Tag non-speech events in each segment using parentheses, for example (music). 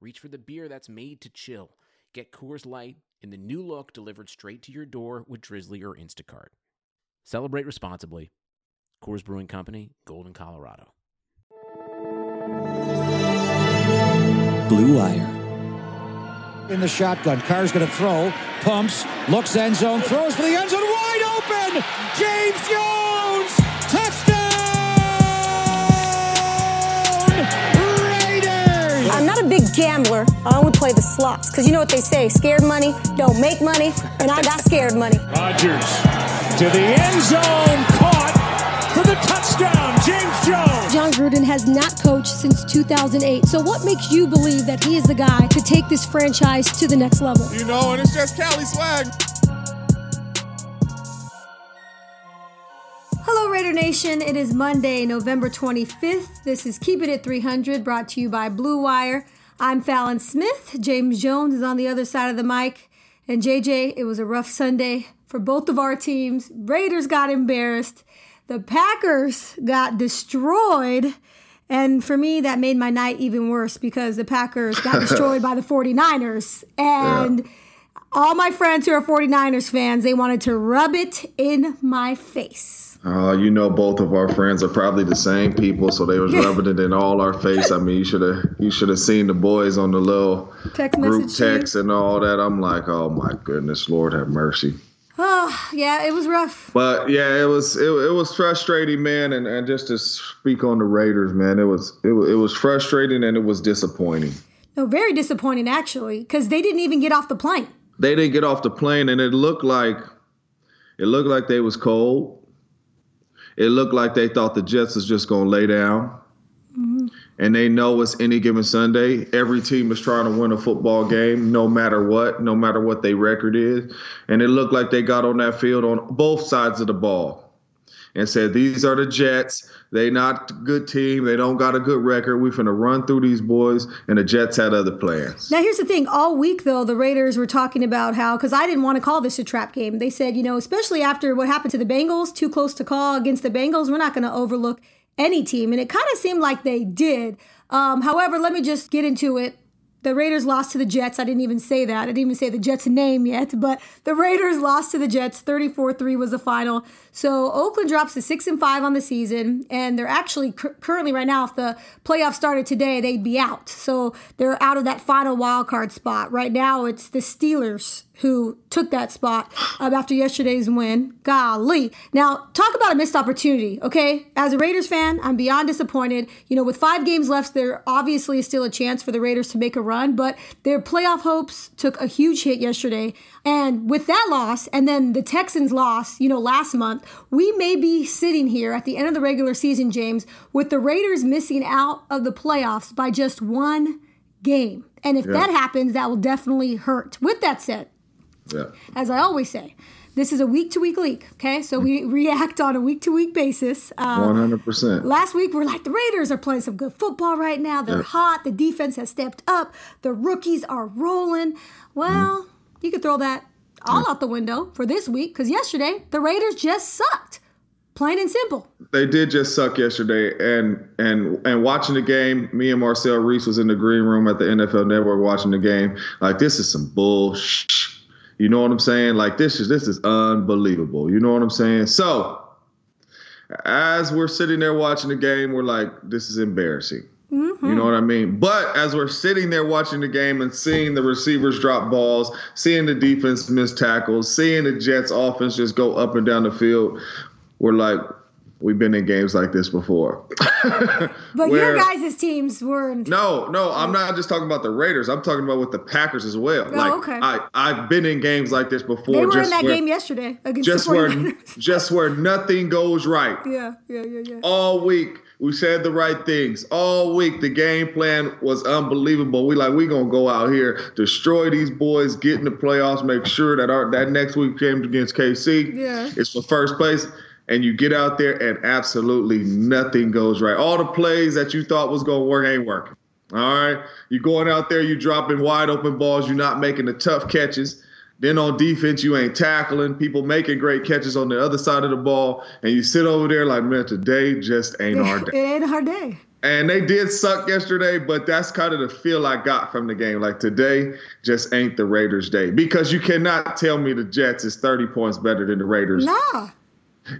reach for the beer that's made to chill. Get Coors Light in the new look delivered straight to your door with Drizly or Instacart. Celebrate responsibly. Coors Brewing Company, Golden, Colorado. Blue Wire. in the shotgun. Carr's going to throw, pumps, looks end zone, throws for the end zone, wide open. James Jones, a big gambler. I only play the slots because you know what they say: scared money don't make money, and I got scared money. Rodgers to the end zone, caught for the touchdown. James Jones. Jon Gruden has not coached since 2008. So, what makes you believe that he is the guy to take this franchise to the next level? You know, and it's just Cali swag. Raider Nation. It is Monday, November 25th. This is Keep It at 300, brought to you by Blue Wire. I'm Fallon Smith. James Jones is on the other side of the mic. And JJ, it was a rough Sunday for both of our teams. Raiders got embarrassed. The Packers got destroyed. And for me, that made my night even worse because the Packers got (laughs) destroyed by the 49ers. And all my friends who are 49ers fans, they wanted to rub it in my face. Uh, you know, both of our friends are probably the same people, so they was rubbing it in all our face. I mean, you should have you should have seen the boys on the little Text group text and all that. I'm like, oh my goodness, Lord have mercy. Oh, yeah, it was rough. But yeah, it was it, it was frustrating, man. And, and just to speak on the Raiders, man, it was it, it was frustrating and it was disappointing. No, very disappointing actually, because they didn't even get off the plane. They didn't get off the plane, and it looked like it looked like they was cold. It looked like they thought the Jets was just gonna lay down. Mm-hmm. And they know it's any given Sunday. Every team is trying to win a football game, no matter what, no matter what their record is. And it looked like they got on that field on both sides of the ball and said, These are the Jets. They not good team. They don't got a good record. We finna run through these boys. And the Jets had other plans. Now, here's the thing all week, though, the Raiders were talking about how, because I didn't want to call this a trap game. They said, you know, especially after what happened to the Bengals, too close to call against the Bengals, we're not to overlook any team. And it kind of seemed like they did. Um, however, let me just get into it. The Raiders lost to the Jets. I didn't even say that. I didn't even say the Jets' name yet, but the Raiders lost to the Jets. 34 3 was the final. So Oakland drops to 6 and 5 on the season, and they're actually cur- currently, right now, if the playoffs started today, they'd be out. So they're out of that final wild card spot. Right now, it's the Steelers who took that spot um, after yesterday's win. Golly. Now, talk about a missed opportunity, okay? As a Raiders fan, I'm beyond disappointed. You know, with five games left, there obviously is still a chance for the Raiders to make a run, but their playoff hopes took a huge hit yesterday. And with that loss, and then the Texans loss, you know, last month, we may be sitting here at the end of the regular season, James, with the Raiders missing out of the playoffs by just one game. And if that happens, that will definitely hurt. With that said, Yeah. as I always say, this is a week to week leak. Okay, so we react on a week to week basis. Um, 100%. Last week we're like the Raiders are playing some good football right now. They're hot. The defense has stepped up. The rookies are rolling. Well, you could throw that all out the window for this week because yesterday the Raiders just sucked. Plain and simple. they did just suck yesterday and and and watching the game me and marcel reece was in the green room at the nfl network watching the game like this is some bullshit you know what i'm saying? Like this is this is unbelievable. You know what i'm saying? So as we're sitting there watching the game we're like this is embarrassing. Mm-hmm. You know what I mean? But as we're sitting there watching the game and seeing the receivers drop balls, seeing the defense miss tackles, seeing the Jets offense just go up and down the field, we're like, we've been in games like this before. (laughs) But Where- your guys' teams weren't. No, no, I'm not just talking about the Raiders. I'm talking about with the Packers as well. Oh, like okay. I, I've been in games like this before. they were just in that where, game yesterday against just the where 49ers. (laughs) just where nothing goes right. yeah, yeah, yeah, yeah. All week, We said the right things all week. The game plan was unbelievable. We like we gonna go out here, destroy these boys, get in the playoffs, make sure that our that next week game against KC Yeah. is for first place. And you get out there and absolutely nothing goes right. All the plays that you thought was gonna work ain't working. All right, you going out there, you dropping wide open balls, you're not making the tough catches. Then on defense, you ain't tackling. People making great catches on the other side of the ball, and you sit over there like, man, today just ain't our (laughs) day. it ain't hard day. And they did suck yesterday, but that's kind of the feel I got from the game. Like today just ain't the Raiders' day because you cannot tell me the Jets is 30 points better than the Raiders. Nah.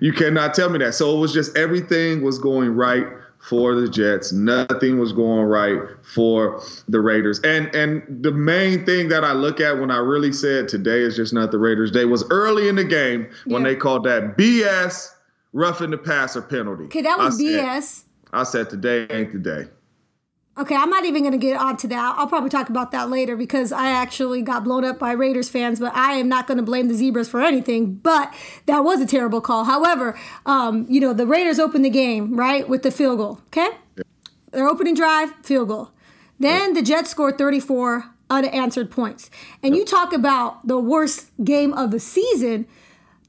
You cannot tell me that. So it was just everything was going right for the Jets. Nothing was going right for the Raiders. And and the main thing that I look at when I really said today is just not the Raiders' day was early in the game when Yeah. they called that BS roughing the passer penalty. Okay, that was I said- BS. I said today ain't the day. Okay, I'm not even going to get onto that. I'll probably talk about that later because I actually got blown up by Raiders fans, but I am not going to blame the Zebras for anything. But that was a terrible call. However, um, you know, the Raiders opened the game, right, with the field goal, okay? Their opening drive, field goal. Then the Jets scored 34 unanswered points. And you talk about the worst game of the season.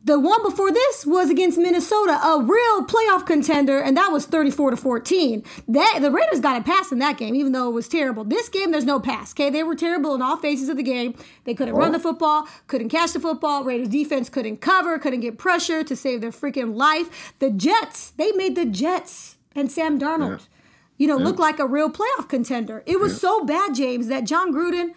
The one before this was against Minnesota, a real playoff contender, and that was 34 to 14. That the Raiders got a pass in that game, even though it was terrible. This game, there's no pass. Okay, they were terrible in all phases of the game. They couldn't run the football, couldn't catch the football. Raiders defense couldn't cover, couldn't get pressure to save their freaking life. The Jets, they made the Jets and Sam Darnold, you know, look like a real playoff contender. It was so bad, James, that Jon Gruden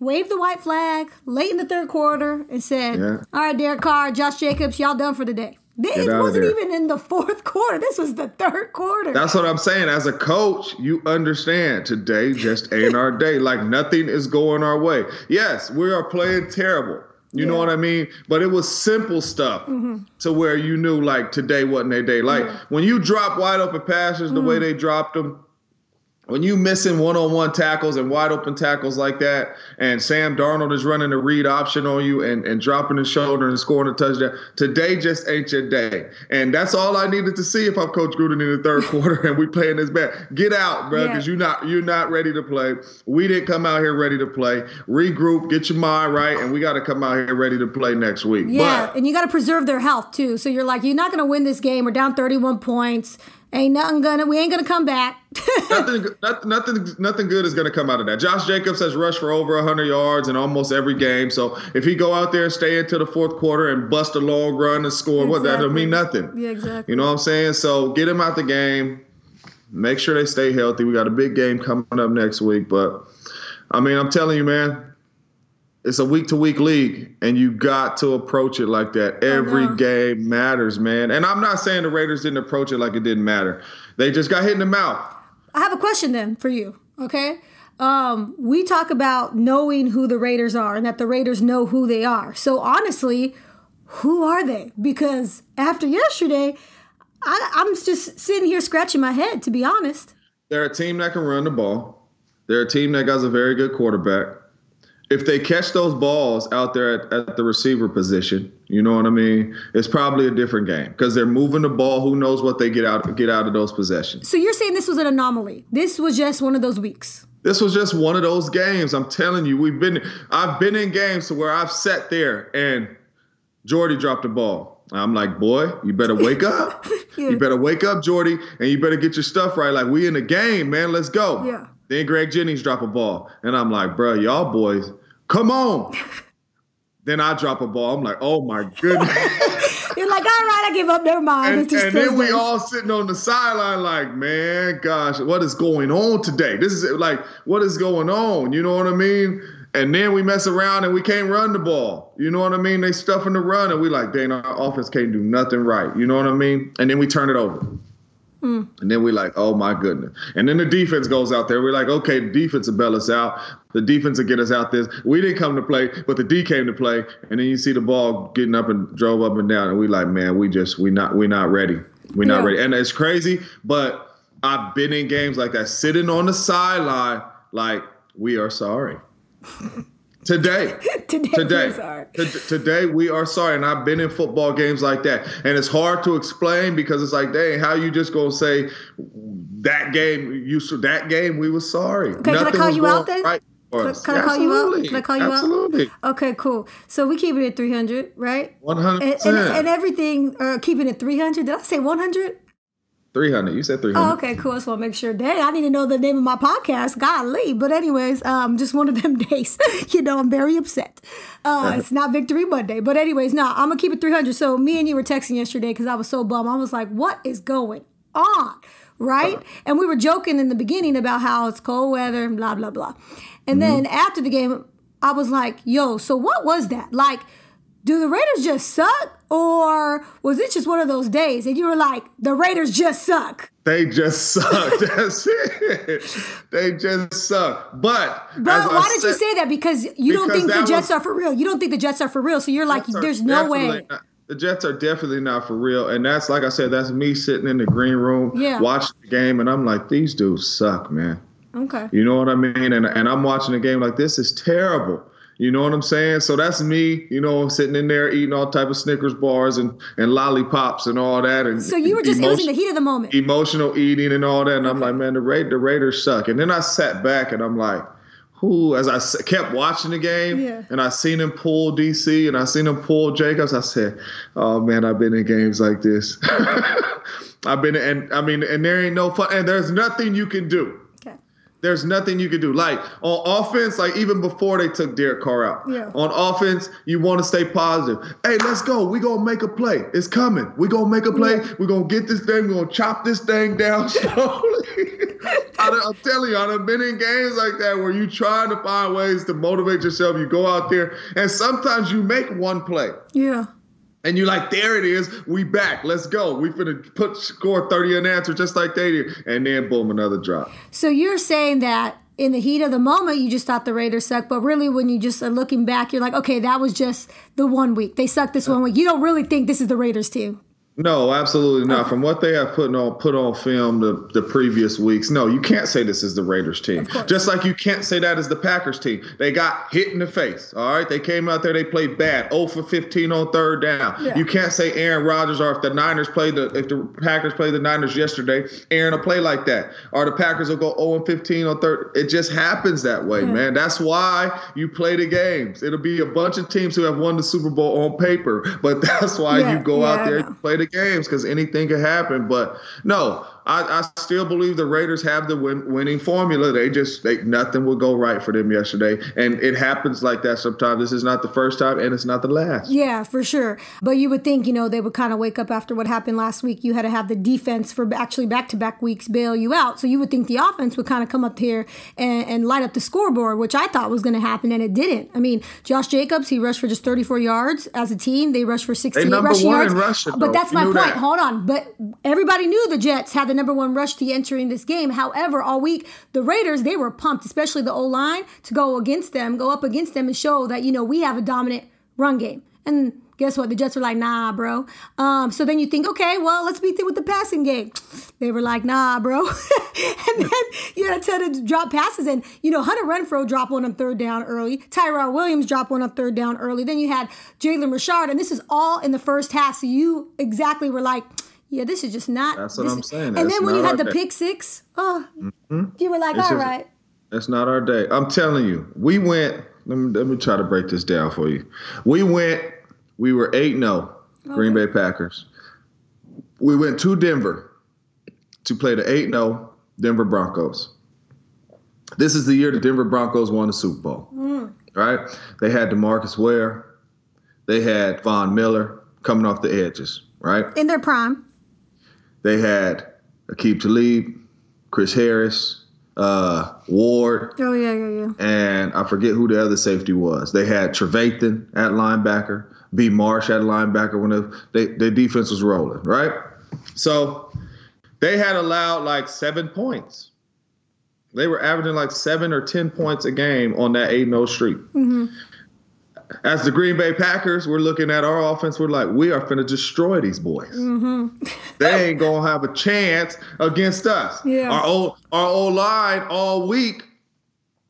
waved the white flag late in the third quarter and said, Yeah. All right, Derek Carr, Josh Jacobs, y'all done for the day. It wasn't even in the (laughs) fourth quarter. This was the third quarter. That's what I'm saying. As a coach, you understand today just ain't our day. Like nothing is going our way. Yes, we are playing terrible. You know what I mean? But it was simple stuff mm-hmm. to where you knew like today wasn't their day. Like when you drop wide open passes the way mm. they dropped them, when you missing one-on-one tackles and wide open tackles like that, and Sam Darnold is running a read option on you and, and dropping his shoulder and scoring a touchdown, today just ain't your day. And that's all I needed to see if I'm Coach Gruden in the third (laughs) quarter and we playing this bad. Get out, bro, Yeah. because you're not you're not ready to play. We didn't come out here ready to play. Regroup, get your mind right, and we got to come out here ready to play next week. yeah, But and you got to preserve their health too. So you're like, you're not going to win this game. We're down 31 points. Ain't nothing gonna. We ain't gonna come back. (laughs) nothing, nothing, nothing, nothing good is to come out of that. Josh Jacobs has rushed for over 100 yards in almost every game. So if he go out there and stay into the fourth quarter and bust a long run and score, what that don't mean nothing. yeah, exactly. You know what I'm saying? So get him out the game. Make sure they stay healthy. We got a big game coming up next week, but I mean, I'm telling you, man, it's a week to week league, and you got to approach it like that. Every know. game matters, man. And I'm not saying the Raiders didn't approach it like it didn't matter. They just got hit in the mouth. I have a question then for you. Okay. Um, we talk about knowing who the Raiders are and that the Raiders know who they are. So honestly, who are they? Because after yesterday, I, I'm just sitting here scratching my head, to be honest. They're a team that can run the ball. They're a team that has a very good quarterback. If they catch those balls out there at, at the receiver position, you know what I mean? It's probably a different game because they're moving the ball. Who knows what they get out get out of those possessions? So you're saying this was an anomaly? This was just one of those weeks? This was just one of those games. I'm telling you, we've been I've been in games to where I've sat there and Jordy dropped the ball. I'm like, boy, you better wake up. (laughs) Yeah. You better wake up, Jordy, and you better get your stuff right. Like we in the game, man. Let's go. Yeah. Then Greg Jennings drop a ball, and I'm like, bro, y'all boys, come on. then I drop a ball. I'm like, oh my goodness. (laughs) You're like, all right, I give up. Never mind. and, and then we all sitting on the sideline like, man, gosh, what is going on today? This is like, what is going on? You know what I mean? And then we mess around and we can't run the ball. You know what I mean? They stuffing the run and we like, dang, our offense can't do nothing right. You know what I mean? And then we turn it over. Mm. And then we're like, oh my goodness. And then the defense goes out there. We're like, okay, the defense will bail us out. The defense will get us out this. We didn't come to play, but the D came to play. And then you see the ball getting up and drove up and down. And we like, man, we just we not we're not ready. We're not ready. And it's crazy, but I've been in games like that, sitting on the sideline, like, we are sorry. (laughs) Today, (laughs) Today, today, we're sorry. T- today we are sorry, and I've been in football games like that, and it's hard to explain because it's like, dang, how you just gonna say that game? You that game we were sorry. Okay, can I call you out then? Right Can- can I call you out? Can I call you out? Absolutely. Okay, cool. So we keep it at 300, right? One hundred And, and, and everything, uh, keeping it 300. Did I say 100? Three hundred. You said three hundred. Oh, okay, cool. I just want to make sure. Dang, I need to know the name of my podcast. Golly. But anyways, um, just one of them (laughs) days. you know, I'm very upset. Uh, it's not Victory Monday. But anyways, no, I'm gonna keep it 300. So me and you were texting yesterday because I was so bummed. I was like, what is going on? Right? And we were joking in the beginning about how it's cold weather and blah blah blah. And then after the game, I was like, yo, so what was that? Like, do the Raiders just suck? Or was it just one of those days? And you were like, the Raiders just suck. They just suck. (laughs) That's it. They just suck. But But why did you say that? Because you don't think the Jets was- are for real. You don't think the Jets are for real. So you're like, Jets there's no way. not- the Jets are definitely not for real, and that's like I said, that's me sitting in the green room Yeah. watching the game, and I'm like, these dudes suck, man. Okay. You know what I mean? And and I'm watching the game like this is terrible. You know what I'm saying? So that's me, you know, sitting in there eating all type of Snickers bars and, and lollipops and all that. And So you were just, it was in the heat of the moment. emotional eating and all that. And I'm like, man, the Ra- the Raiders suck. And then I sat back and I'm like, who? As I s- kept watching the game, Yeah. and I seen him pull DC and I seen him pull Jacobs. I said, oh man, I've been in games like this. (laughs) I've been, and I mean, and there ain't no fun, and there's nothing you can do. There's nothing you can do. Like on offense, like even before they took Derek Carr out. Yeah. On offense, you want to stay positive. Hey, let's go. we gonna make a play. It's coming. we gonna make a play. Yeah. We're gonna get this thing, we're gonna chop this thing down (laughs) slowly. (laughs) I, I'm telling you, I've been in games like that where you trying to find ways to motivate yourself. You go out there and sometimes you make one play. Yeah. And you're like, there it is. We back. Let's go. We finna put score 30 unanswered just like they did. And then boom, another drop. So you're saying that in the heat of the moment, you just thought the Raiders suck, but really, when you just are looking back, you're like, okay, that was just the one week. They sucked this one week. You don't really think this is the Raiders team. No, absolutely not. From what they have put on put on film the, the previous weeks, no, you can't say this is the Raiders team. Just like you can't say that is the Packers team. They got hit in the face. All right. They came out there, they played bad. 0 for 15 on third down. Yeah. You can't say Aaron Rodgers or if the Niners played the if the Packers played the Niners yesterday, Aaron will play like that. Or the Packers will go 0 and 15 on third. It just happens that way, man. That's why you play the games. It'll be a bunch of teams who have won the Super Bowl on paper, but (laughs) that's why Yeah, you go yeah, out there and play the games because anything can happen. But no, I, I still believe the Raiders have the win, winning formula. They just they, nothing will go right for them yesterday, and it happens like that sometimes. This is not the first time, and it's not the last. Yeah, for sure. But you would think, you know, they would kind of wake up after what happened last week. You had to have the defense for actually back to back weeks bail you out. So you would think the offense would kind of come up here and, and light up the scoreboard, which I thought was going to happen, and it didn't. I mean, Josh Jacobs, he rushed for just 34 yards as a team. They rushed for 68 rushing yards. rushing, but though. that's You my point. that. Hold on. But everybody knew the Jets had the number one rush to entering this game. However, all week, the Raiders, they were pumped, especially the O line, to go against them, go up against them and show that, you know, we have a dominant run game. And guess what? The Jets were like, nah, bro. Um, so then you think, okay, well, let's beat them with the passing game. (sniffs) They were like, nah, bro. (laughs) and then you had a ton of drop passes. And, you know, Hunter Renfrow dropped one on third down early. Tyrell Williams dropped one on third down early. Then you had Jalen Richard. And this is all in the first half. So you exactly were like, yeah, this is just not. That's what I'm is- saying. And then when you had the day. pick six, oh, mm-hmm. you were like, This all is- right. That's not our day. I'm telling you, we went. Let me, let me try to break this down for you. We went. We were eight 0 Green Bay Packers. We went to Denver to play the eight 0 Denver Broncos. This is the year the Denver Broncos won the Super Bowl. Mm. Right? They had Demarcus Ware. They had Von Miller coming off the edges. Right? In their prime. They had Aqib Talib, Chris Harris, uh, Ward, Oh, yeah, yeah, yeah. and I forget who the other safety was. They had Trevathan at linebacker, B. Marsh at linebacker when the, they, their defense was rolling, right? So they had allowed like seven points. They were averaging like seven or 10 points a game on that 8 0 streak. As the Green Bay Packers, we're looking at our offense. We're like, we are going to destroy these boys. they ain't going to have a chance against us. Yeah. Our old, our old line all week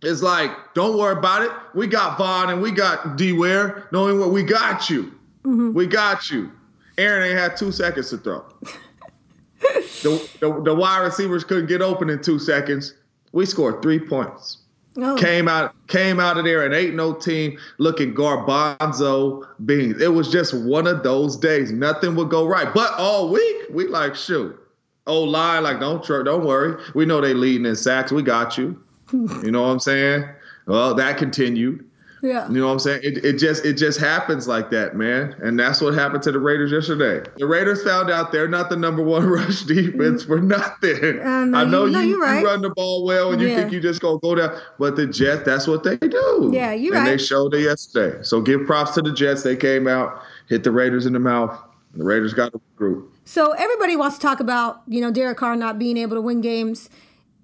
is like, don't worry about it. We got Von and we got D Ware, knowing what we got you. Mm-hmm. We got you. Aaron ain't had two seconds to throw. (laughs) the, the, the wide receivers couldn't get open in two seconds. We scored three points. Oh. Came out came out of there an 8-0 team looking garbanzo beans. It was just one of those days. Nothing would go right. But all week, we like, shoot. Oh line, like don't don't worry. We know they leading in sacks. We got you. you know what I'm saying? Well, that continued. Yeah. You know what I'm saying? It, it just it just happens like that, man. And that's what happened to the Raiders yesterday. The Raiders found out they're not the number one (laughs) rush defense for nothing. Uh, no, I know you, no, you, right. you, run the ball well and you think you just gonna go down, but the Jets, that's what they do. Yeah, you and right. they showed it yesterday. So give props to the Jets. They came out, hit the Raiders in the mouth. The Raiders got the group. So everybody wants to talk about, you know, Derek Carr not being able to win games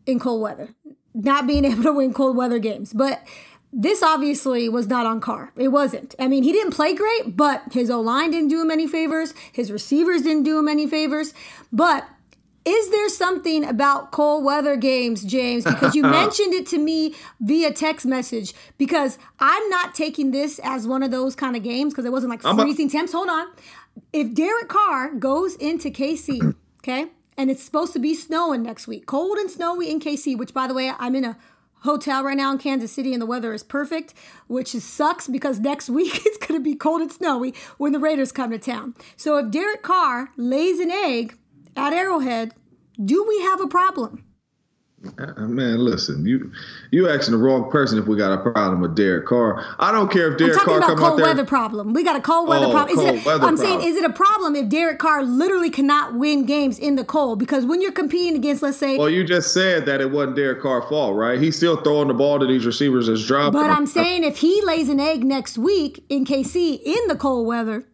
in cold weather, not being (laughs) able to win cold weather games. But this obviously was not on Carr. It wasn't. I mean, he didn't play great, but his O line didn't do him any favors. His receivers didn't do him any favors. But is there something about cold weather games, James? Because you (laughs) mentioned it to me via text message. Because I'm not taking this as one of those kind of games because it wasn't like freezing a- temps. Hold on. If Derek Carr goes into KC, (clears throat) okay, and it's supposed to be snowing next week, cold and snowy in KC, which by the way, I'm in a hotel right now in Kansas City and the weather is perfect, which is, sucks because next (laughs) week it's going to be cold and snowy when the Raiders come to town. So if Derek Carr lays an egg at Arrowhead, do we have a problem? Uh, man, listen, you you asking the wrong person if we got a problem with Derek Carr. I don't care if Derek Carr come cold out there. weather problem. We got a cold weather oh, problem. Cold it a, cold weather problem. I'm problem. saying, is it a problem if Derek Carr literally cannot win games in the cold? Because when you're competing against, let's say, well, you just said that it wasn't Derek Carr's fault, right? He's still throwing the ball to these receivers as dropping. But I'm saying if he lays an egg next week in KC in the cold weather,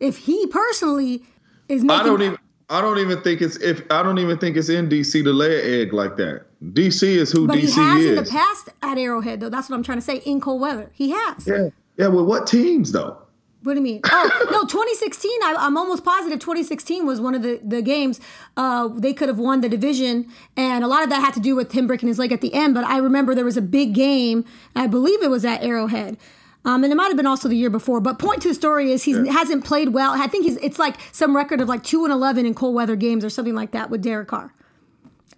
if he personally is making, I don't even. I don't even think it's if I don't even think it's in DC to lay an egg like that. DC is who but DC is. he has is. in the past at Arrowhead though. That's what I'm trying to say. In cold weather, he has. Yeah, yeah. With what teams though? What do you mean? Oh no, 2016. I, am almost positive 2016 was one of the the games. Uh, they could have won the division, and a lot of that had to do with him breaking his leg at the end. But I remember there was a big game. I believe it was at Arrowhead. Um, and it might have been also the year before. But point to the story is he yeah. hasn't played well. I think he's it's like some record of like two and eleven in cold weather games or something like that with Derek Carr.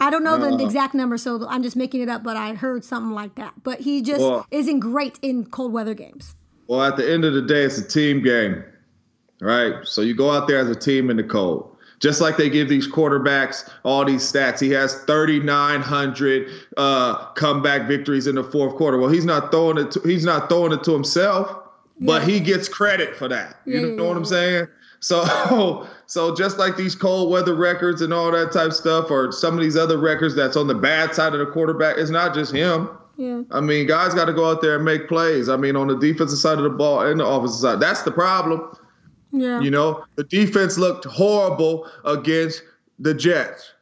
I don't know uh, the exact number, so I'm just making it up. But I heard something like that. But he just well, isn't great in cold weather games. Well, at the end of the day, it's a team game, right? So you go out there as a team in the cold. Just like they give these quarterbacks all these stats, he has 3,900 uh, comeback victories in the fourth quarter. Well, he's not throwing it. To, he's not throwing it to himself, yeah. but he gets credit for that. You yeah, know yeah, what I'm saying? So, (laughs) so just like these cold weather records and all that type stuff, or some of these other records that's on the bad side of the quarterback, it's not just him. Yeah. I mean, guys got to go out there and make plays. I mean, on the defensive side of the ball and the offensive side, that's the problem. Yeah. You know, the defense looked horrible against the Jets.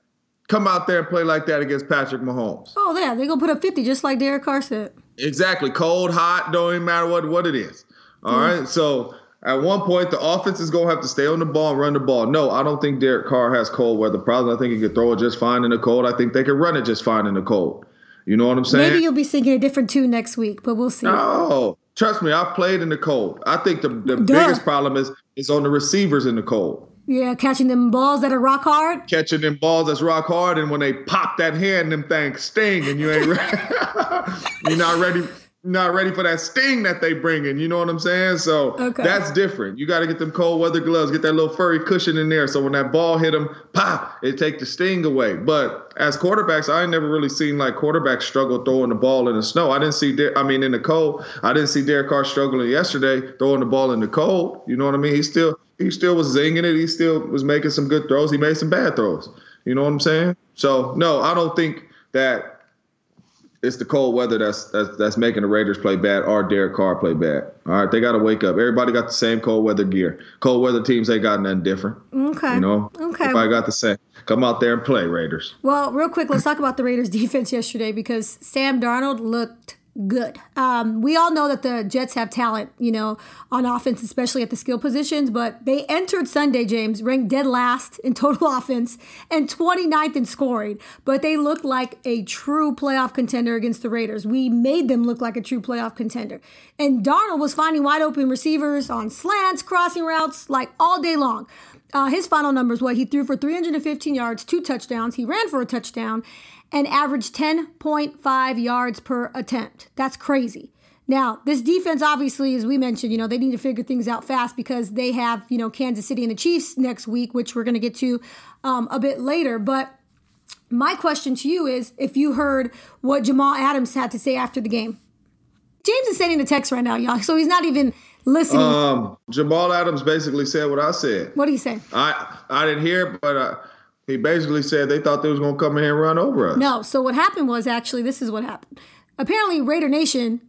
Come out there and play like that against Patrick Mahomes. Oh, yeah, they're gonna put up 50 just like Derek Carr said. Exactly. Cold, hot, don't even matter what, what it is. All right. So at one point, the offense is going to have to stay on the ball and run the ball. No, I don't think Derek Carr has cold weather problems. I think he can throw it just fine in the cold. I think they can run it just fine in the cold. You know what I'm saying? Maybe you'll be singing a different tune next week, but we'll see. No, trust me, I've played in the cold. I think the, the biggest problem is is on the receivers in the cold. Yeah, catching them balls that are rock hard. Catching them balls that's rock hard, and when they pop that hand, them things sting, and you ain't ready. (laughs) You're not ready not ready for that sting that they bring in. You know what I'm saying? So okay. that's different. You got to get them cold weather gloves, get that little furry cushion in there. So when that ball hit them, pop, it take the sting away. But as quarterbacks, I never really seen like quarterbacks struggle throwing the ball in the snow. I didn't see, Der- I mean, in the cold. I didn't see Derek Carr struggling yesterday throwing the ball in the cold. You know what I mean? He still, he still was zinging it. He still was making some good throws. He made some bad throws. You know what I'm saying? So no, I don't think that it's the cold weather that's, that's that's making the Raiders play bad or Derek Carr play bad. All right, they got to wake up. Everybody got the same cold weather gear. Cold weather teams ain't got nothing different. Okay. You know. Okay. If I got the same, come out there and play Raiders. Well, real quick, let's talk about the Raiders (laughs) defense yesterday because Sam Darnold looked good. Um, we all know that the Jets have talent, you know, on offense, especially at the skill positions, but they entered Sunday, James, ranked dead last in total (laughs) offense and 29th in scoring, but they looked like a true playoff contender against the Raiders. We made them look like a true playoff contender. And Darnold was finding wide open receivers on slants, crossing routes, like all day long. Uh, his final numbers, what he threw for 315 yards, two touchdowns. He ran for a touchdown and averaged 10.5 yards per attempt. That's crazy. Now, this defense, obviously, as we mentioned, you know, they need to figure things out fast because they have, you know, Kansas City and the Chiefs next week, which we're going to get to um, a bit later. But my question to you is if you heard what Jamal Adams had to say after the game. James is sending a text right now, y'all, so he's not even listening. Um, Jamal Adams basically said what I said. what do you say? I I didn't hear, but uh, he basically said they thought they was gonna come in here and run over us. No. So what happened was actually this is what happened. Apparently, Raider Nation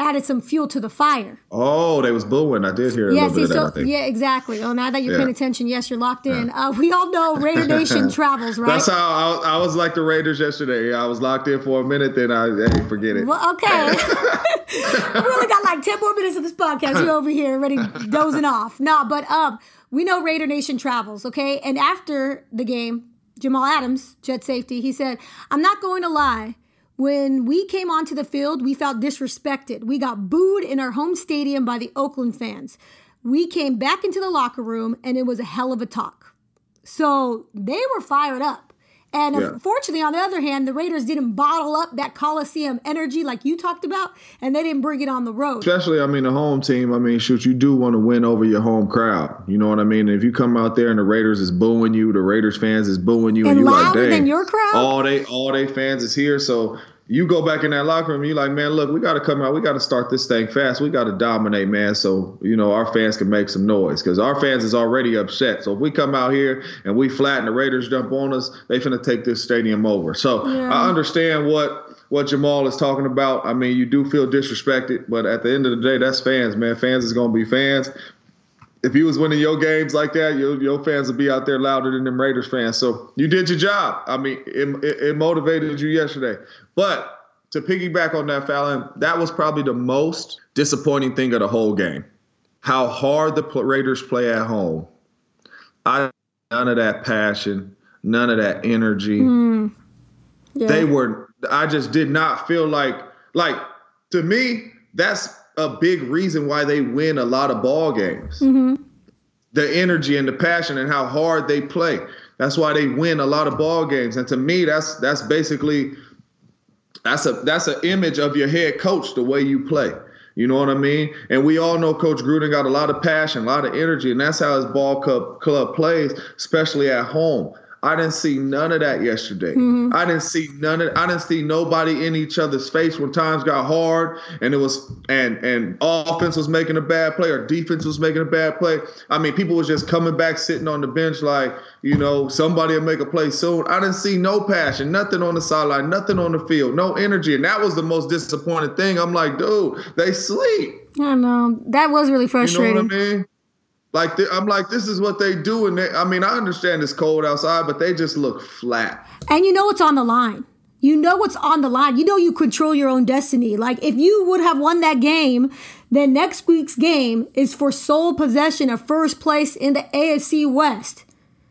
added some fuel to the fire. Oh, they was booing. I did hear a Yeah, little see, bit of that. I think. yeah, exactly. Oh, now that you're Yeah. paying attention, yes, you're locked in. Uh, we all know Raider (laughs) Nation travels, right? That's how I, was- I was like the Raiders yesterday. I was locked in for a minute, then I hey, forget it. Well, okay. (laughs) (laughs) we only got like 10 more minutes of this podcast. You're over here already dozing off. No, but um, we know Raider Nation travels, okay? And after the game, Jamal Adams, jet safety, he said, I'm not going to lie. When we came onto the field, we felt disrespected. We got booed in our home stadium by the Oakland fans. We came back into the locker room and it was a hell of a talk. So they were fired up. And Yeah. unfortunately, on the other hand, the Raiders didn't bottle up that Coliseum energy like you talked about, and they didn't bring it on the road. Especially, I mean, the home team. I mean, shoot, you do want to win over your home crowd. You know what I mean? If you come out there and the Raiders is booing you, the Raiders fans is booing you, and, And you like, louder dang, than your crowd? all they all they fans is here. So you go back in that locker room, you like, man, look, we got to come out, we got to start this thing fast, we got to dominate, man. So you know our fans can make some noise because our fans is already upset. So if we come out here and we flatten the Raiders jump on us, they finna take this stadium over. So I understand what what Jamal is talking about. I mean, you do feel disrespected, but at the end of the day, that's fans, man. Fans is gonna be fans. If you was winning your games like that, your, your fans would be out there louder than them Raiders fans. So you did your job. I mean, it, it, it motivated you yesterday. But to piggyback on that, Fallon, that was probably the most disappointing thing of the whole game. How hard the Raiders play at home. I none of that passion, none of that energy hmm. Yeah. they were i just did not feel like like to me that's a big reason why they win a lot of ball games mm-hmm. the energy and the passion and how hard they play that's why they win a lot of ball games and to me that's that's basically that's a that's an image of your head coach the way you play you know what I mean? And we all know Coach Gruden got a lot of passion, a lot of energy, and that's how his ball club, club plays, especially at home. I didn't see none of that yesterday. Mm-hmm. I didn't see none of I didn't see nobody in each other's face when times got hard and it was and and offense was making a bad play or defense was making a bad play. I mean, people was just coming back sitting on the bench like, you know, somebody will make a play soon. I didn't see no passion, nothing on the sideline, nothing on the field, no energy. And that was the most disappointing thing. I'm like, dude, they sleep. I know. That was really You know frustrating. what I mean? Like th- I'm like, this is what they do, and they, I mean, I understand it's cold outside, but they just look flat. And you know what's on the line. You know what's on the line. You know you control your own destiny. Like if you would have won that game, then next week's game is for sole possession of first place in the AFC West.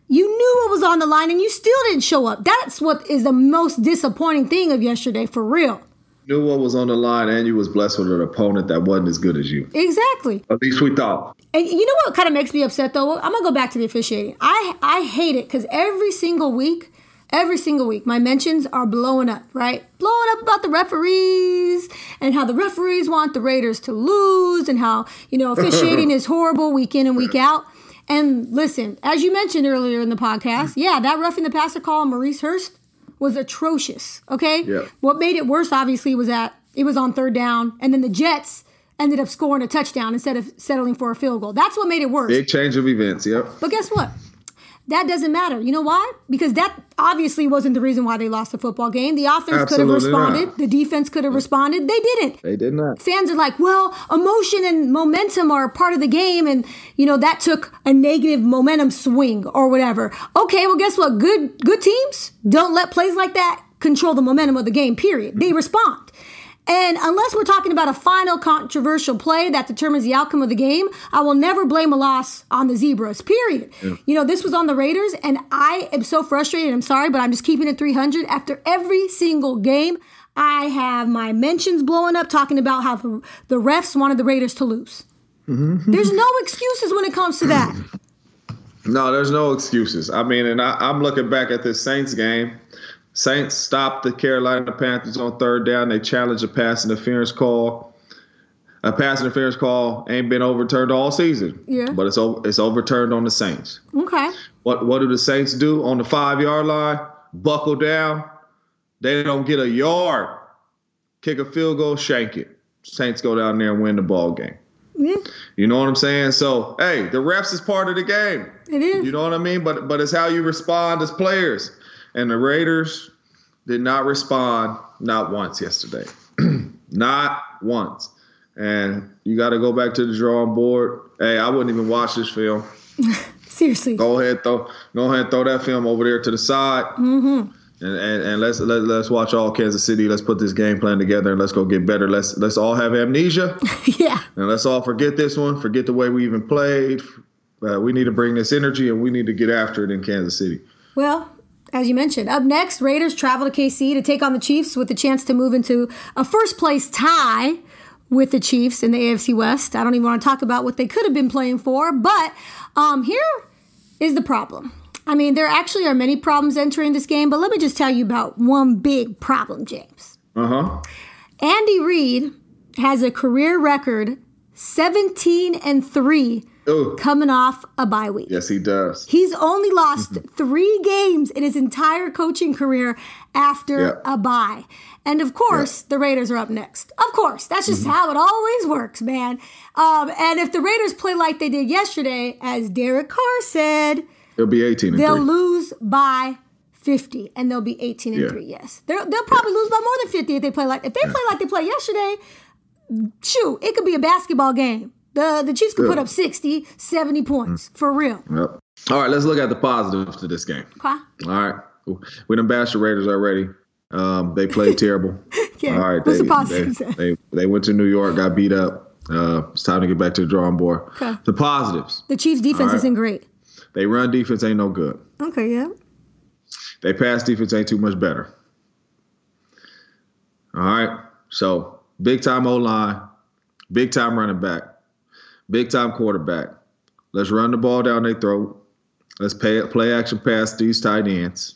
You knew what was on the line and you still didn't show up. That's what is the most disappointing thing of yesterday, for real. Knew what was on the line, and you was blessed with an opponent that wasn't as good as you. Exactly. At least we thought. And you know what kind of makes me upset though? I'm gonna go back to the officiating. I I hate it because every single week, every single week, my mentions are blowing up, right? Blowing up about the referees and how the referees want the Raiders to lose and how you know officiating (laughs) is horrible week in and week out. And listen, as you mentioned earlier in the podcast, yeah, that roughing the passer call Maurice Hurst was atrocious. Okay, Yeah. what made it worse, obviously, was that it was on third down, and then the Jets ended up scoring a touchdown instead of settling for a field goal. That's what made it worse. Big change of events. Yep. But guess what? That doesn't matter. You know why? Because that obviously wasn't the reason why they lost the football game. The offense could have Absolutely not. responded. The defense could have responded. They didn't. They did not. Fans are like, well, emotion and momentum are part of the game, and you know that took a negative momentum swing or whatever. Okay, well, guess what? Good good teams don't let plays like that control the momentum of the game. Period. They respond. And unless we're talking about a final controversial play that determines the outcome of the game, I will never blame a loss on the Zebras, period. Yeah. You know, this was on the Raiders, and I am so frustrated. I'm sorry, but I'm just keeping it 300. After every single game, I have my mentions blowing up talking about how the, the refs wanted the Raiders to lose. Mm-hmm. There's no excuses when it comes to that. (clears throat) No, there's no excuses. I mean, and I, I'm looking back at this Saints game Saints stopped the Carolina Panthers on third down. They challenged a pass interference call. A pass interference call ain't been overturned all season. Yeah. But it's it's overturned on the Saints. Okay. What what do the Saints do on the five yard line? Buckle down. They don't get a yard. Kick a field goal, shank it. Saints go down there and win the ball game. Yeah. You know what I'm saying? So, hey, the refs is part of the game. It is. You know what I mean? But but it's how you respond as players. And the Raiders did not respond not once yesterday. (clears throat) not once. And you got to go back to the drawing board. Hey, I wouldn't even watch this film. (laughs) Seriously. Go ahead, throw go ahead throw that film over there to the side. Mm-hmm. And, and, and let's let, let's watch all Kansas City. Let's put this game plan together and let's go get better. Let's let's all have amnesia. (laughs) yeah. And let's all forget this one. Forget the way we even played. Uh, we need to bring this energy and we need to get after it in Kansas City. Well, as you mentioned. Up next, Raiders travel to KC to take on the Chiefs with the chance to move into a first place tie with the Chiefs in the AFC West. I don't even want to talk about what they could have been playing for, but um, here is the problem. I mean, there actually are many problems entering this game, but let me just tell you about one big problem, James. Uh huh. Andy Reid has a career record 17 and 3 Ooh. coming off a bye week. Yes, he does. He's only lost mm-hmm. three games in his entire coaching career after a bye. And of course, the Raiders are up next. Of course, that's just mm-hmm. how it always works, man. Um, and if the Raiders play like they did yesterday, as Derek Carr said, it'll be 18 they'll three. lose by 50 and they'll be 18 and yeah. 3 yes they will probably yeah. lose by more than 50 if they play like if they play like they played yesterday shoot it could be a basketball game the the Chiefs could put up 60, 70 points mm. for real. Yep. All right, let's look at the positives to this game. Okay. All right. We done bashed the Raiders already. Um, they played (laughs) terrible. yeah. All right. What's they, the positives? They, they, they, went to New York, got beat up. Uh, it's time to get back to the drawing board. Okay. The positives. The Chiefs' defense right. isn't great. They run defense ain't no good. Okay, yeah. They pass defense ain't too much better. All right. So big time O line, big time running back big time quarterback. Let's run the ball down their throat. Let's pay, play action pass these tight ends.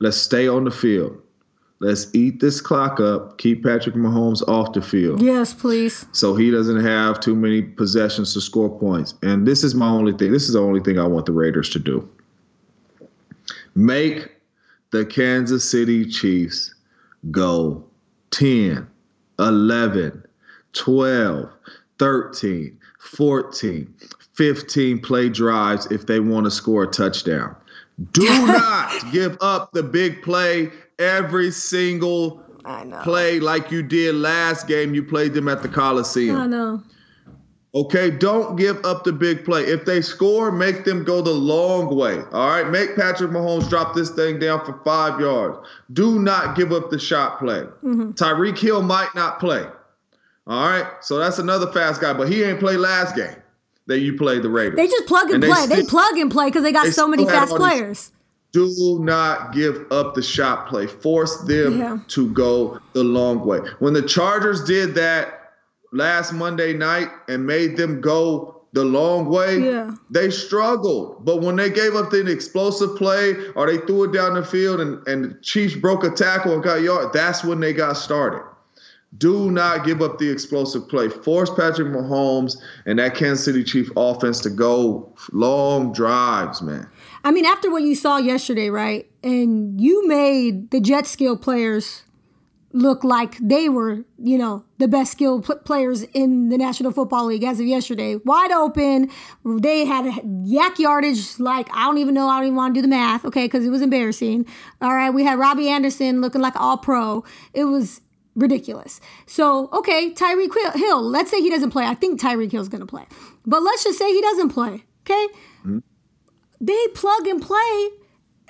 Let's stay on the field. Let's eat this clock up. Keep Patrick Mahomes off the field. Yes, please. So he doesn't have too many possessions to score points. And this is my only thing. This is the only thing I want the Raiders to do. Make the Kansas City Chiefs go 10, 11, 12, 13, 14, 15 play drives if they want to score a touchdown. Do (laughs) not give up the big play every single play like you did last game. You played them at the Coliseum. I know. Okay, don't give up the big play. If they score, make them go the long way. All right, make Patrick Mahomes drop this thing down for five yards. Do not give up the shot play. Mm-hmm. Tyreek Hill might not play. All right. So that's another fast guy, but he ain't played last game that you played the Raiders. They just plug and, and play. They, they, plug and play because they got they so many fast players. Do not give up the shot play. Force them yeah. to go the long way. When the Chargers did that last Monday night and made them go the long way, yeah. they struggled. But when they gave up the explosive play or they threw it down the field and, and the Chiefs broke a tackle and got yard, that's when they got started. Do not give up the explosive play. Force Patrick Mahomes and that Kansas City Chief offense to go long drives, man. I mean, after what you saw yesterday, right? And you made the jet skill players look like they were, you know, the best skilled players in the National Football League as of yesterday. Wide open. They had YAC yardage like, I don't even know, I don't even want to do the math, okay, because it was embarrassing. All right, we had Robbie Anderson looking like all pro. It was ridiculous. So, okay, Tyreek Hill, let's say he doesn't play. I think Tyreek Hill's going to play. But let's just say he doesn't play, okay? Mm-hmm. They plug and play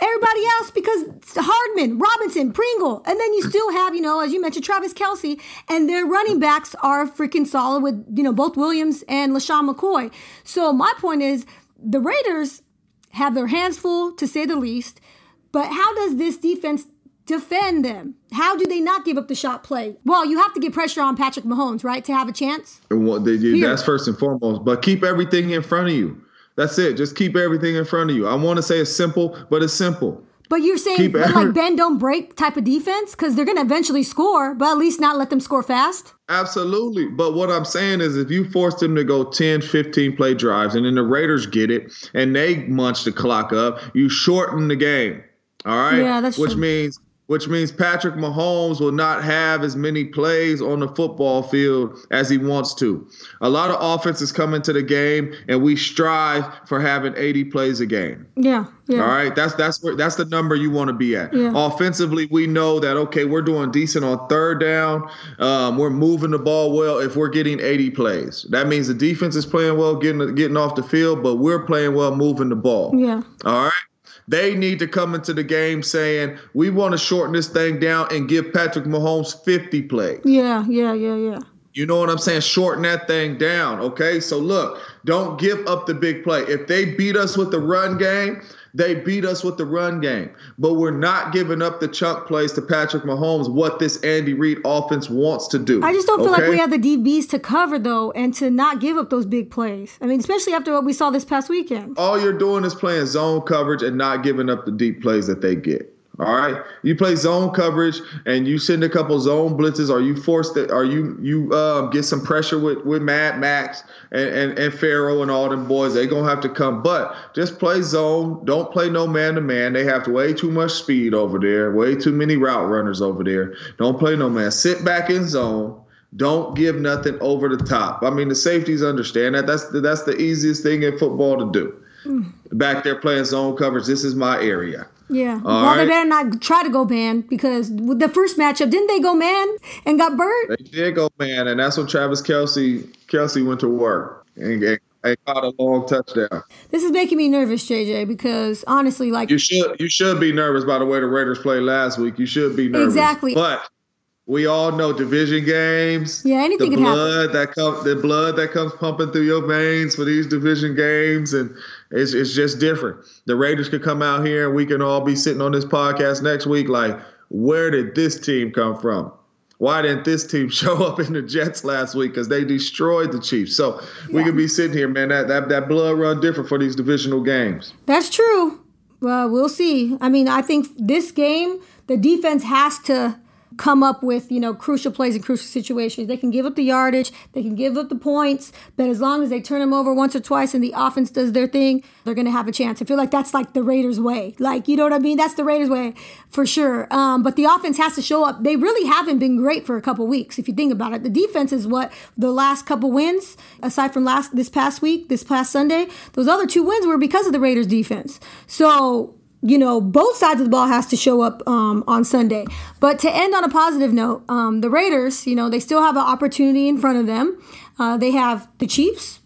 everybody else because Hardman, Robinson, Pringle, and then you still have, you know, as you mentioned, Travis Kelce, and their running backs are freaking solid with, you know, both Williams and LeSean McCoy. So my point is the Raiders have their hands full, to say the least, but how does this defense defend them? How do they not give up the shot play? Well, you have to get pressure on Patrick Mahomes, right, to have a chance? Well, they, that's first and foremost, but keep everything in front of you. That's it. Just keep everything in front of you. I want to say it's simple, but it's simple. But you're saying but like bend don't break type of defense because they're going to eventually score, but at least not let them score fast. Absolutely. But what I'm saying is if you force them to go 10, 15 play drives and then the Raiders get it and they munch the clock up, you shorten the game. All right. Yeah, that's Which true. means which means Patrick Mahomes will not have as many plays on the football field as he wants to. A lot of offenses come into the game and we strive for having 80 plays a game. Yeah, yeah. All right, that's that's where that's the number you want to be at. Yeah. Offensively, we know that okay, we're doing decent on third down. Um, we're moving the ball well if we're getting 80 plays. That means the defense is playing well, getting getting off the field, but we're playing well, moving the ball. Yeah. All right. They need to come into the game saying, we want to shorten this thing down and give Patrick Mahomes 50 plays. Yeah, yeah, yeah, yeah. You know what I'm saying? Shorten that thing down. Okay. So look, don't give up the big play. If they beat us with the run game, they beat us with the run game. But we're not giving up the chunk plays to Patrick Mahomes, what this Andy Reid offense wants to do. I just don't feel okay? like we have the DBs to cover though, and to not give up those big plays. I mean, especially after what we saw this past weekend. All you're doing is playing zone coverage and not giving up the deep plays that they get. All right, you play zone coverage and you send a couple zone blitzes, or you force that, or you you um, get some pressure with with Mad Max and, and and Pharaoh and all them boys. They gonna have to come, but just play zone. Don't play no man to man. They have way too much speed over there. Way too many route runners over there. Don't play no man. Sit back in zone. Don't give nothing over the top. I mean, the safeties understand that. That's the, that's the easiest thing in football to do. Hmm. Back there playing zone coverage. This is my area. Yeah. All well, they right. better not try to go man because with the first matchup, didn't they go man and got burnt? They did go man, and that's when Travis Kelce Kelce went to work and, and, and caught a long touchdown. This is making me nervous, JJ, because honestly, like You should you should be nervous by the way the Raiders played last week. You should be nervous. Exactly. But we all know division games. Yeah, anything the can happen. blood that comes the blood that comes pumping through your veins for these division games and it's it's just different. The Raiders could come out here and we can all be sitting on this podcast next week like where did this team come from? Why didn't this team (laughs) show up in the Jets last week? Because they destroyed the Chiefs. So we could be sitting here, man. That, that that blood run different for these divisional games. That's true. Well, we'll see. I mean, I think this game, the defense has to come up with, you know, crucial plays and crucial situations. They can give up the yardage, they can give up the points, but as long as they turn them over once or twice and the offense does their thing, they're going to have a chance. I feel like that's like the Raiders' way. Like, you know what I mean? That's the Raiders' way for sure. Um, but the offense has to show up. They really haven't been great for a couple weeks, if you think about it. The defense is what the last couple wins, aside from last this past week, this past Sunday, those other two wins were because of the Raiders' defense. So you know, both sides of the ball has to show up um, on Sunday. But to end on a positive note, um, the Raiders, you know, they still have an opportunity in front of them. Uh, they have the Chiefs,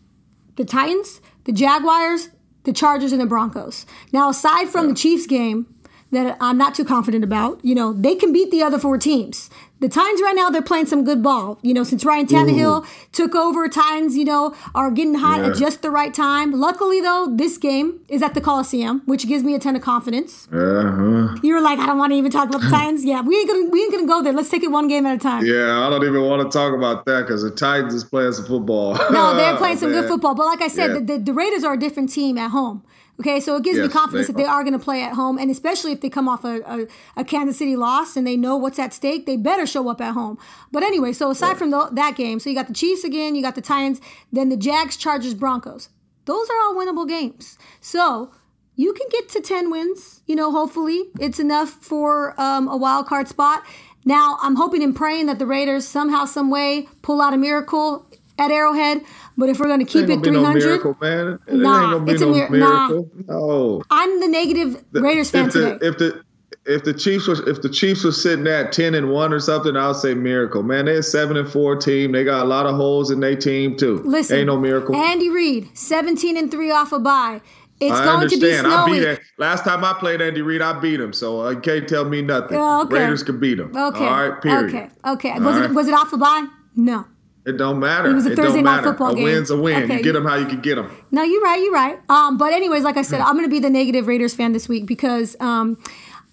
the Titans, the Jaguars, the Chargers, and the Broncos. Now, aside from the Chiefs game, that I'm not too confident about, you know, they can beat the other four teams. The Titans right now, they're playing some good ball. You know, since Ryan Tannehill took over, Titans, you know, are getting hot Yeah. at just the right time. Luckily, though, this game is at the Coliseum, which gives me a ton of confidence. Uh-huh. You were like, I don't want to even talk about the (laughs) Titans. Yeah, we ain't gonna we ain't gonna go there. Let's take it one game at a time. Yeah, I don't even want to talk about that because the Titans is playing some football. No, they're (laughs) playing some good football. But like I said, Yeah. the, the, the Raiders are a different team at home. Okay, so it gives me confidence they that they are. going to play at home, and especially if they come off a, a, a Kansas City loss and they know what's at stake, they better show up at home. But anyway, so aside from the, that game, so you got the Chiefs again, you got the Titans, then the Jags, Chargers, Broncos. Those are all winnable games. So you can get to 10 wins, you know, hopefully. It's enough for um, a wild card spot. Now, I'm hoping and praying that the Raiders somehow, some way pull out a miracle at Arrowhead. But if we're going to keep it gonna be no 300, miracle, man. It Nah, it's a no nah. miracle. No. I'm the negative Raiders fan if the, today. If the if the Chiefs was if the Chiefs was sitting at ten and one or something, I would say miracle. Man, they're a seven and four team. They got a lot of holes in their team too. Listen, ain't no miracle. Andy Reid, 17 and 3 off a bye. It's I going to be understand. I beat snowy. it. Last time I played Andy Reid, I beat him. So uh, you can't tell me nothing. Oh, okay. Raiders can beat him. Okay. All right. Period. Okay. Okay. All was right. it was it off a bye? No. It don't matter. It was a Thursday don't night matter. football a game. win's a win. Okay. You get them how you can get them. No, you're right. You're right. Um, but anyways, like I said, Hmm. I'm going to be the negative Raiders fan this week because um,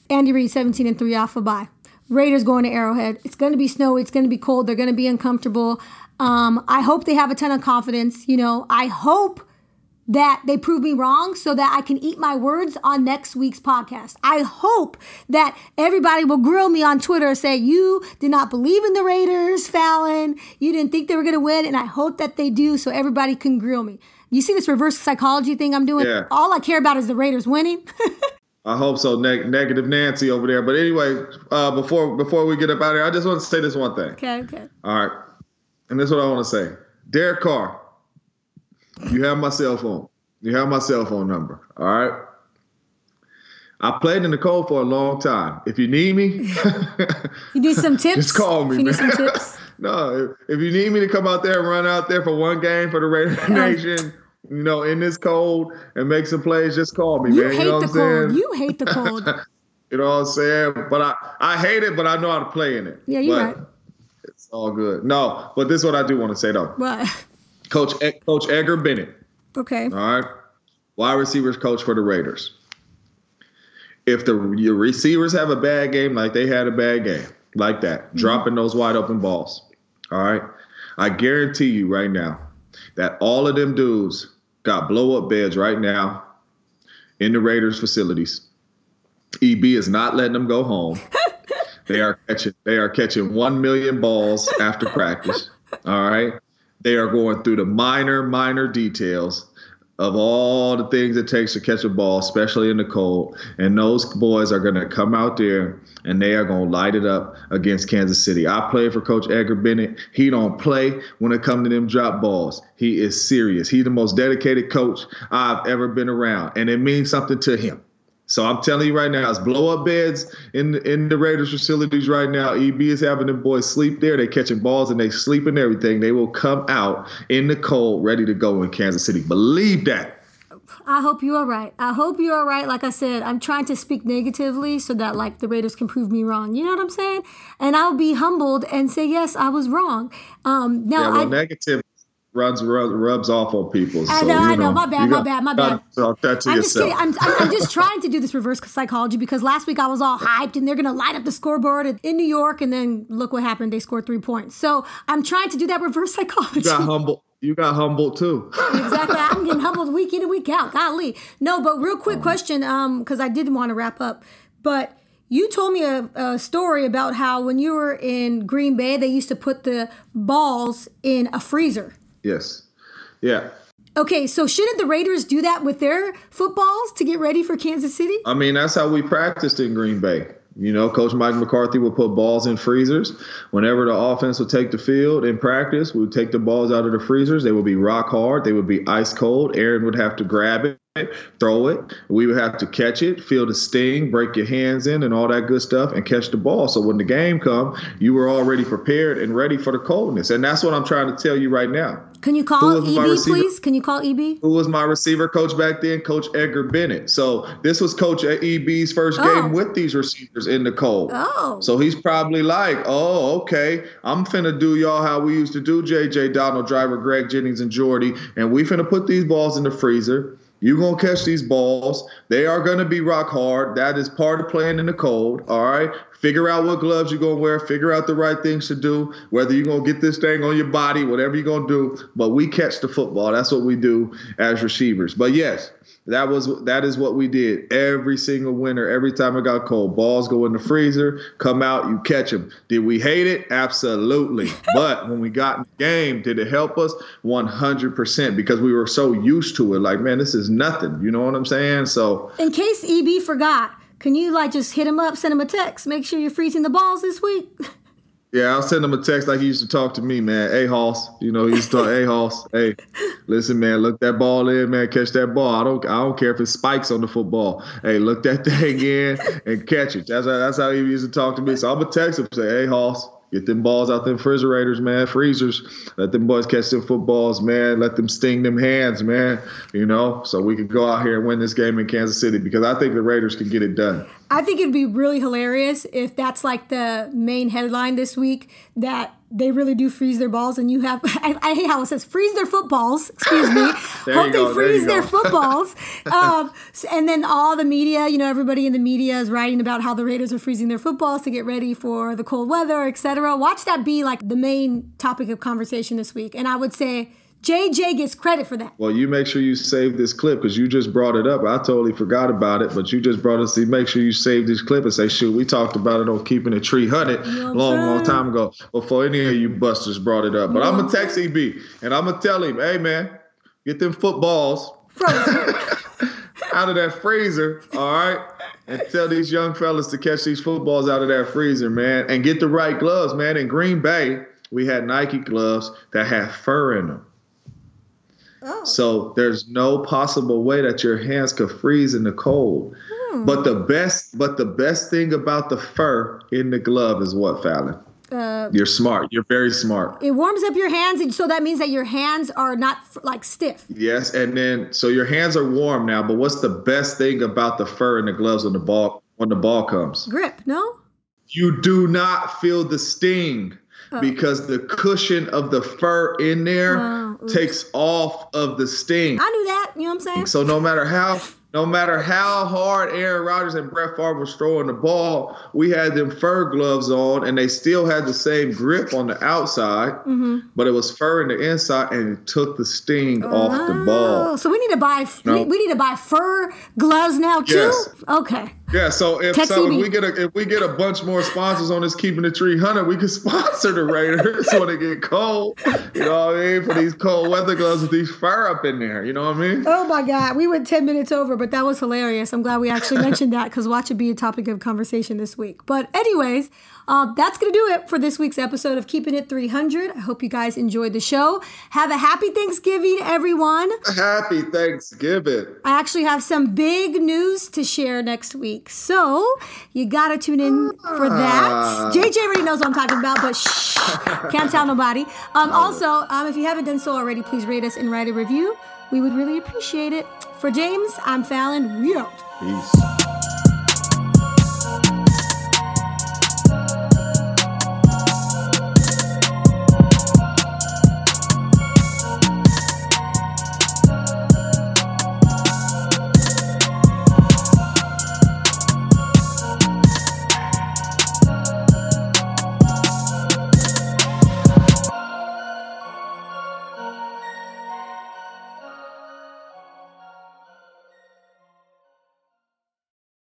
Andy Reid 17 and three off a bye. Raiders going to Arrowhead. It's going to be snowy. It's going to be cold. They're going to be uncomfortable. Um, I hope they have a ton of confidence. You know, I hope that they prove me wrong so that I can eat my words on next week's podcast. I hope that everybody will grill me on Twitter and say, You did not believe in the Raiders, Fallon. You didn't think they were going to win. And I hope that they do so everybody can grill me. You see this reverse psychology thing I'm doing? Yeah. All I care about is the Raiders winning. (laughs) I hope so. Neg- negative Nancy over there. But anyway, uh, before before we get up out of here, I just want to say this one thing. okay, okay. All right. And this is what I want to say. Derek Carr, you have my cell phone. You have my cell phone number. All right. I played in the cold for a long time. If you need me, You need some (laughs) tips? Just call me, If you need man. some tips. (laughs) no, if, if you need me to come out there and run out there for one game for the Raider (laughs) Nation, you know, in this cold and make some plays, just call me, You man. hate you know the what I'm saying? cold. You hate the cold. You know what I'm saying? But I, I hate it, but I know how to play in it. Yeah, you're But right. It's all good. No, but this is what I do want to say though. What? Coach Coach Edgar Bennett, Okay. all right, wide receivers coach for the Raiders. If the your receivers have a bad game, like they had a bad game, like that, mm-hmm. dropping those wide open balls, all right, I guarantee you right now that all of them dudes got blow up beds right now in the Raiders facilities. EB is not letting them go home. (laughs) They are catching they are catching one million balls after practice. All right. They are going through the minor, minor details of all the things it takes to catch a ball, especially in the cold. And those boys are gonna come out there and they are gonna light it up against Kansas City. I played for Coach Edgar Bennett. He don't play when it comes to them drop balls. He is serious. He's the most dedicated coach I've ever been around. And it means something to him. So I'm telling you right now, it's blow up beds in in the Raiders facilities right now. EB is having them boys sleep there. They catching balls and they sleep and everything. They will come out in the cold, ready to go in Kansas City. Believe that. I hope you are right. I hope you are right. Like I said, I'm trying to speak negatively so that like the Raiders can prove me wrong. You know what I'm saying? And I'll be humbled and say yes, I was wrong. Um, now Yeah, well, I, negative runs rub, rubs off on people. I so, know, I know. My bad, my bad, my bad. Talk that to I'm just kidding. I'm, I'm, I'm just (laughs) trying to do this reverse psychology because last week I was all hyped and they're going to light up the scoreboard in New York and then look what happened. They scored three points. So I'm trying to do that reverse (laughs) psychology. you got humble. You got humbled too. (laughs) exactly. I'm getting humbled week in and week out. Golly. No, but real quick question, um, because I did want to wrap up. But you told me a, a story about how when you were in Green Bay, they used to put the balls in a freezer. Yes. Yeah. Okay, so shouldn't the Raiders do that with their footballs to get ready for Kansas City? I mean, that's how we practiced in Green Bay. You know, Coach Mike McCarthy would put balls in freezers. Whenever the offense would take the field in practice, we would take the balls out of the freezers. They would be rock hard. They would be ice cold. Aaron would have to grab it, throw it. We would have to catch it, feel the sting, break your hands in, and all that good stuff, and catch the ball. So when the game come, you were already prepared and ready for the coldness. And that's what I'm trying to tell you right now. Can you call EB, please? Can you call EB? who was my receiver coach back then? Coach Edgar Bennett. So this was Coach EB's first Oh. game with these receivers in the cold. Oh. So he's probably like, oh, okay, I'm finna do y'all how we used to do JJ Donald, Driver, Greg Jennings, and Jordy, and we finna put these balls in the freezer. You gonna catch these balls. They are gonna be rock hard. That is part of playing in the cold. All right. Figure out what gloves you're gonna wear. Figure out the right things to do. Whether you're gonna get this thing on your body, whatever you're gonna do. But we catch the football. That's what we do as receivers. But yes, that was that is what we did every single winter. Every time it got cold, balls go in the freezer, come out, you catch them. Did we hate it? Absolutely. (laughs) but when we got in the game, did it help us? 100% because we were so used to it. Like, man, this is nothing. You know what I'm saying? So In case EB forgot, can you like just hit him up, send him a text, make sure you're freezing the balls this week? (laughs) Yeah, I'll send him a text like he used to talk to me, man. Hey, Hoss, you know, he used to talk, hey, Hoss, hey, listen, man, look that ball in, man, catch that ball. I don't, I don't care if it spikes on the football. Hey, look that (laughs) thing in and catch it. That's how, that's how he used to talk to me. So I'm gonna text him, say, hey, Hoss, Get them balls out them refrigerators, man, freezers. Let them boys catch them footballs, man. Let them sting them hands, man. You know, so we can go out here and win this game in Kansas City because I think the Raiders can get it done. I think it'd be really hilarious if that's like the main headline this week that they really do freeze their balls and you have (laughs) I, I hate how it says freeze their footballs excuse me. (laughs) Hope they go, freeze their (laughs) footballs. Um, and then all the media you know everybody in the media is writing about how the raiders are freezing their footballs to get ready for the cold weather etc watch that be like the main topic of conversation this week. And i would say jj gets credit for that Well, you make sure you save this clip because you just brought it up. I totally forgot about it, but you just brought it. See, make sure you save this clip and say, "Shoot, we talked about it on Keeping It 300 I'm long, long time ago before any of you busters brought it up." But I'm gonna text EB and I'm gonna tell him, "Hey, man, get them footballs (laughs) out of that freezer, all right." And tell these young fellas to catch these footballs out of that freezer, man, and get the right gloves, man. In Green Bay, we had Nike gloves that had fur in them. So there's no possible way that your hands could freeze in the cold. But the best, but the best thing about the fur in the glove is what, Fallon? Uh, You're smart. You're very smart. it warms up your hands and so that means that your hands are not like stiff Yes, and then so your hands are warm now. But what's the best thing about the fur in the gloves when the ball when the ball comes? grip no You do not feel the sting Oh. because the cushion of the fur in there Oh, takes off of the sting. i knew that you know what i'm saying So no matter how no matter how hard Aaron Rodgers and Brett Favre was throwing the ball, we had them fur gloves on, and they still had the same grip on the outside, Mm-hmm. but it was fur in the inside, and it took the sting off the ball. Oh, so we need to buy No. we, we need to buy fur gloves now too. Yes. Okay. Yeah, so if Text so, if we get a if we get a bunch more sponsors on this Keeping It 300, we can (laughs) sponsor the Raiders when it get cold. You know what I mean? For these cold weather gloves with these fur up in there. You know what I mean? Oh my God, we went ten minutes over, but that was hilarious. I'm glad we actually mentioned that because watch it be a topic of conversation this week. But anyways, um, that's gonna do it for this week's episode of Keeping It 300. I hope you guys enjoyed the show. Have a happy Thanksgiving, everyone. Happy Thanksgiving. I actually have some big news to share next week. So you gotta tune in for that. JJ already knows what I'm talking about, but shh, can't tell nobody. Um, (laughs) also, um, if you haven't done so already, please rate us and write a review. We would really appreciate it. For James, I'm Fallon. We out. Peace.